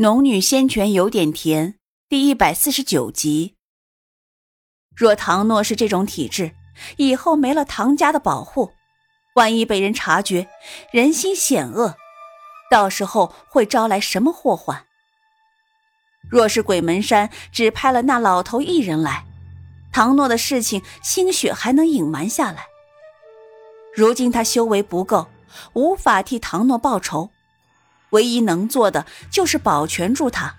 农女仙泉有点甜，第一百四十九集。若唐诺是这种体质，以后没了唐家的保护，万一被人察觉，人心险恶，到时候会招来什么祸患？若是鬼门山只派了那老头一人来，唐诺的事情兴许还能隐瞒下来。如今他修为不够，无法替唐诺报仇。唯一能做的就是保全住他，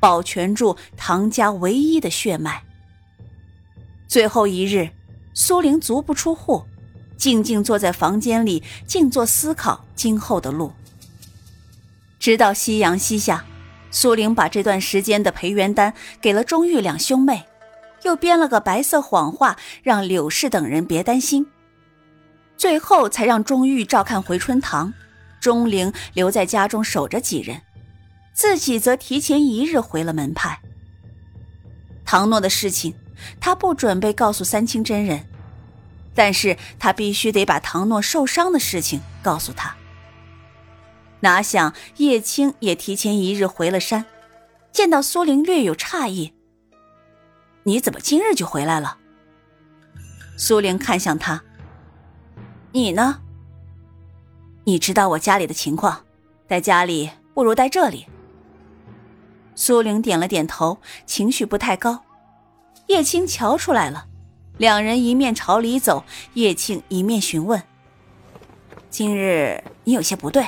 保全住唐家唯一的血脉。最后一日，苏玲足不出户，静静坐在房间里，静坐思考今后的路。直到夕阳西下，苏玲把这段时间的培元丹给了钟玉两兄妹，又编了个白色谎话，让柳氏等人别担心。最后才让钟玉照看回春堂。钟灵留在家中守着几人，自己则提前一日回了门派。唐诺的事情，他不准备告诉三清真人，但是他必须得把唐诺受伤的事情告诉他。哪想叶青也提前一日回了山，见到苏玲略有诧异：“你怎么今日就回来了？”苏玲看向他：“你呢？”你知道我家里的情况，在家里不如在这里。苏玲点了点头，情绪不太高。叶青瞧出来了，两人一面朝里走，叶青一面询问：“今日你有些不对，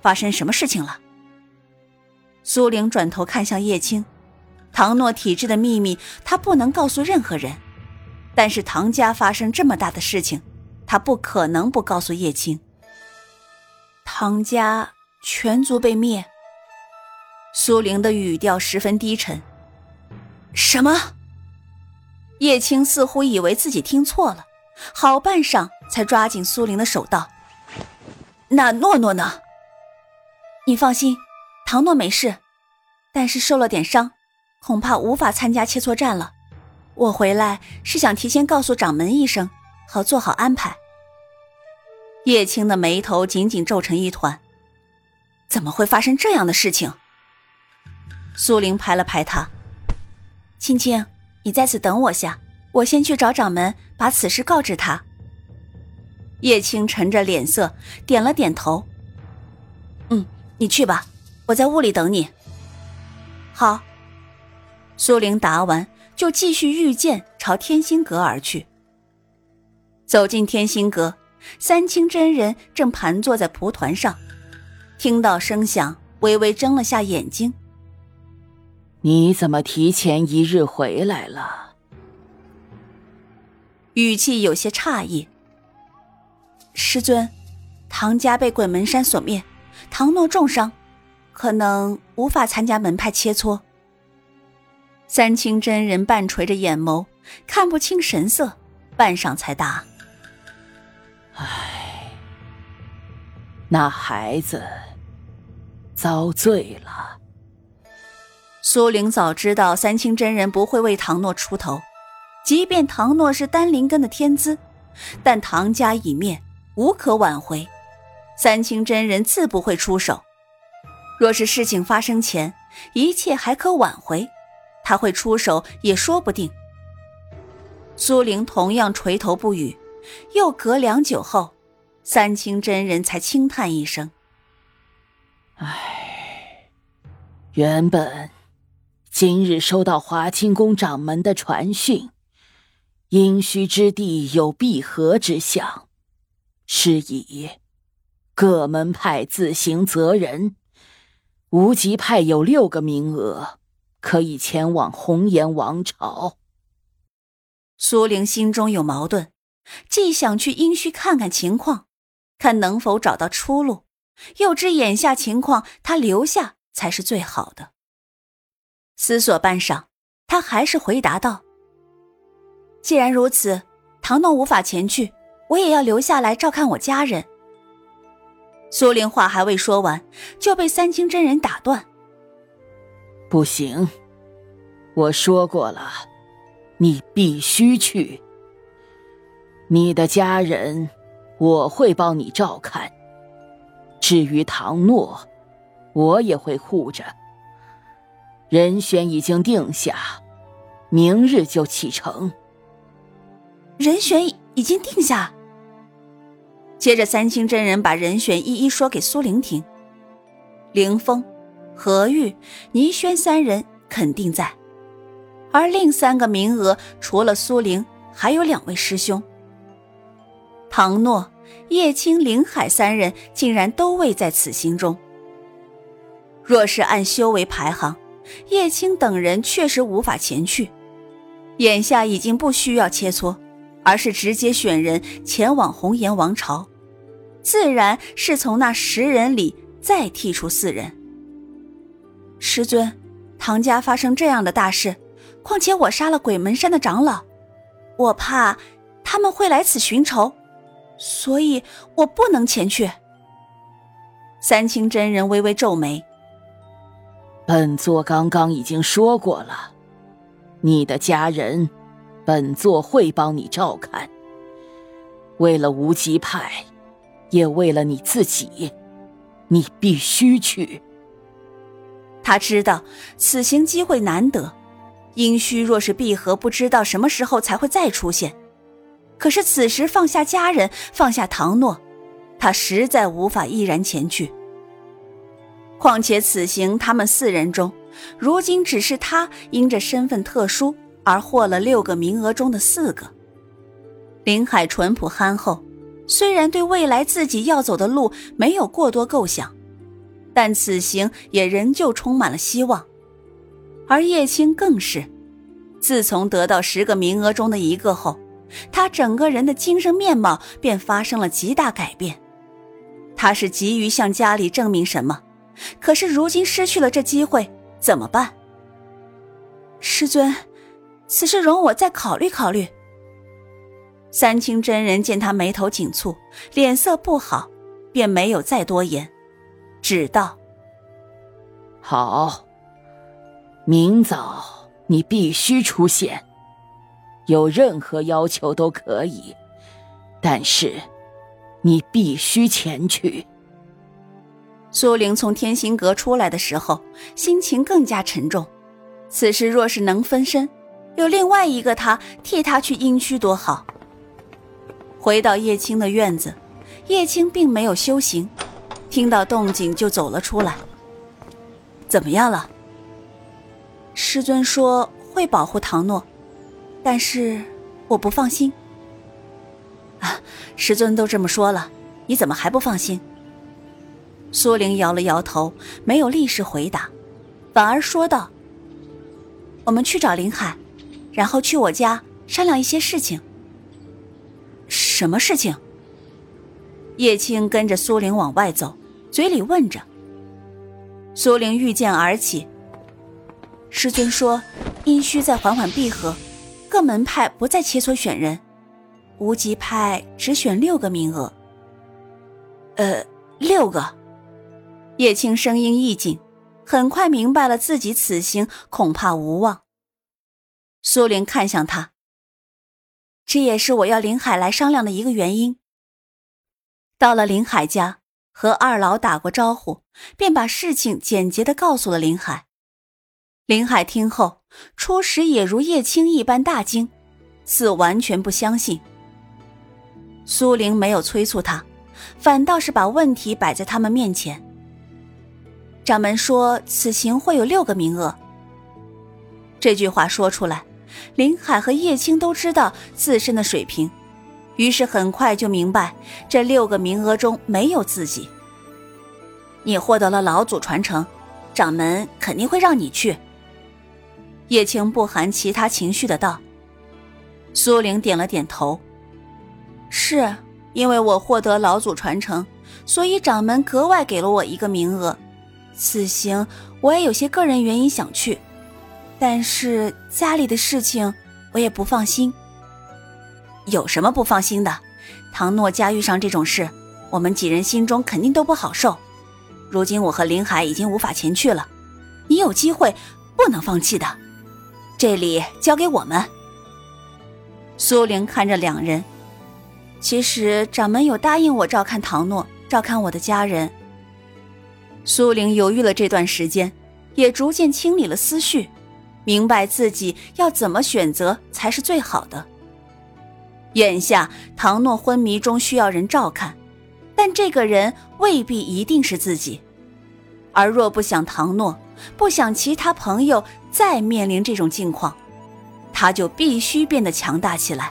发生什么事情了？”苏玲转头看向叶青，唐诺体质的秘密，他不能告诉任何人。但是唐家发生这么大的事情，他不可能不告诉叶青。唐家全族被灭。苏玲的语调十分低沉。什么？叶青似乎以为自己听错了，好半晌才抓紧苏玲的手道：“那诺诺呢？你放心，唐诺没事，但是受了点伤，恐怕无法参加切磋战了。我回来是想提前告诉掌门一声，好做好安排。”叶青的眉头紧紧皱成一团，怎么会发生这样的事情？苏玲拍了拍他：“青青，你在此等我下，我先去找掌门，把此事告知他。”叶青沉着脸色点了点头：“嗯，你去吧，我在屋里等你。”好。苏玲答完，就继续御剑朝天心阁而去。走进天心阁。三清真人正盘坐在蒲团上，听到声响，微微睁了下眼睛。你怎么提前一日回来了？语气有些诧异。师尊，唐家被鬼门山所灭，唐诺重伤，可能无法参加门派切磋。三清真人半垂着眼眸，看不清神色，半晌才答。唉，那孩子遭罪了。苏玲早知道三清真人不会为唐诺出头，即便唐诺是丹灵根的天资，但唐家已灭，无可挽回，三清真人自不会出手。若是事情发生前一切还可挽回，他会出手也说不定。苏玲同样垂头不语。又隔良久后，三清真人才轻叹一声：“唉，原本今日收到华清宫掌门的传讯，阴虚之地有闭合之象，是以各门派自行择人。无极派有六个名额，可以前往红颜王朝。”苏玲心中有矛盾。既想去阴虚看看情况，看能否找到出路，又知眼下情况，他留下才是最好的。思索半晌，他还是回答道：“既然如此，唐诺无法前去，我也要留下来照看我家人。”苏玲话还未说完，就被三清真人打断：“不行，我说过了，你必须去。”你的家人，我会帮你照看。至于唐诺，我也会护着。人选已经定下，明日就启程。人选已经定下。接着，三清真人把人选一一说给苏玲听。凌风、何玉、倪轩三人肯定在，而另三个名额除了苏玲，还有两位师兄。唐诺、叶青、林海三人竟然都未在此行中。若是按修为排行，叶青等人确实无法前去。眼下已经不需要切磋，而是直接选人前往红颜王朝，自然是从那十人里再剔出四人。师尊，唐家发生这样的大事，况且我杀了鬼门山的长老，我怕他们会来此寻仇。所以我不能前去。三清真人微微皱眉。本座刚刚已经说过了，你的家人，本座会帮你照看。为了无极派，也为了你自己，你必须去。他知道此行机会难得，殷墟若是闭合，不知道什么时候才会再出现。可是此时放下家人，放下唐诺，他实在无法毅然前去。况且此行他们四人中，如今只是他因着身份特殊而获了六个名额中的四个。林海淳朴憨厚，虽然对未来自己要走的路没有过多构想，但此行也仍旧充满了希望。而叶青更是，自从得到十个名额中的一个后。他整个人的精神面貌便发生了极大改变。他是急于向家里证明什么，可是如今失去了这机会，怎么办？师尊，此事容我再考虑考虑。三清真人见他眉头紧蹙，脸色不好，便没有再多言，只道：“好，明早你必须出现。”有任何要求都可以，但是你必须前去。苏玲从天心阁出来的时候，心情更加沉重。此时若是能分身，有另外一个他替他去阴区多好。回到叶青的院子，叶青并没有修行，听到动静就走了出来。怎么样了？师尊说会保护唐诺。但是我不放心。啊，师尊都这么说了，你怎么还不放心？苏玲摇了摇头，没有立时回答，反而说道：“我们去找林海，然后去我家商量一些事情。”什么事情？叶青跟着苏玲往外走，嘴里问着。苏玲御剑而起。师尊说：“阴虚在缓缓闭合。”各门派不再切磋选人，无极派只选六个名额。呃，六个。叶青声音一紧，很快明白了自己此行恐怕无望。苏玲看向他，这也是我要林海来商量的一个原因。到了林海家，和二老打过招呼，便把事情简洁的告诉了林海。林海听后，初时也如叶青一般大惊，似完全不相信。苏玲没有催促他，反倒是把问题摆在他们面前。掌门说此行会有六个名额。这句话说出来，林海和叶青都知道自身的水平，于是很快就明白这六个名额中没有自己。你获得了老祖传承，掌门肯定会让你去。叶青不含其他情绪的道：“苏玲点了点头，是因为我获得老祖传承，所以掌门格外给了我一个名额。此行我也有些个人原因想去，但是家里的事情我也不放心。有什么不放心的？唐诺家遇上这种事，我们几人心中肯定都不好受。如今我和林海已经无法前去了，你有机会不能放弃的。”这里交给我们。苏玲看着两人，其实掌门有答应我照看唐诺，照看我的家人。苏玲犹豫了这段时间，也逐渐清理了思绪，明白自己要怎么选择才是最好的。眼下唐诺昏迷中需要人照看，但这个人未必一定是自己。而若不想唐诺，不想其他朋友再面临这种境况，他就必须变得强大起来。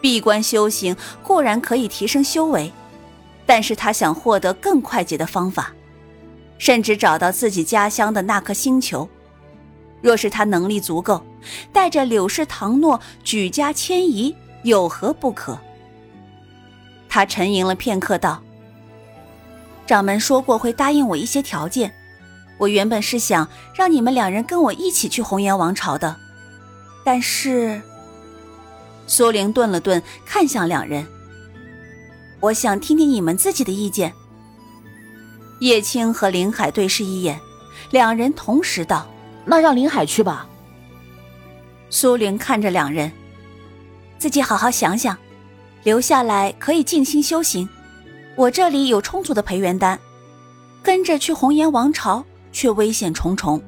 闭关修行固然可以提升修为，但是他想获得更快捷的方法，甚至找到自己家乡的那颗星球。若是他能力足够，带着柳氏唐诺举家迁移。有何不可？他沉吟了片刻，道：“掌门说过会答应我一些条件，我原本是想让你们两人跟我一起去红颜王朝的，但是……”苏玲顿了顿，看向两人：“我想听听你们自己的意见。”叶青和林海对视一眼，两人同时道：“那让林海去吧。”苏玲看着两人。自己好好想想，留下来可以静心修行。我这里有充足的培元丹，跟着去红颜王朝却危险重重。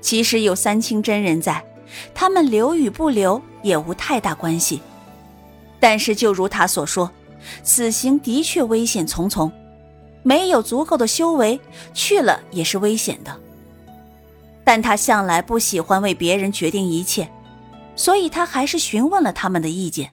其实有三清真人在，他们留与不留也无太大关系。但是就如他所说，此行的确危险重重，没有足够的修为，去了也是危险的。但他向来不喜欢为别人决定一切。所以他还是询问了他们的意见。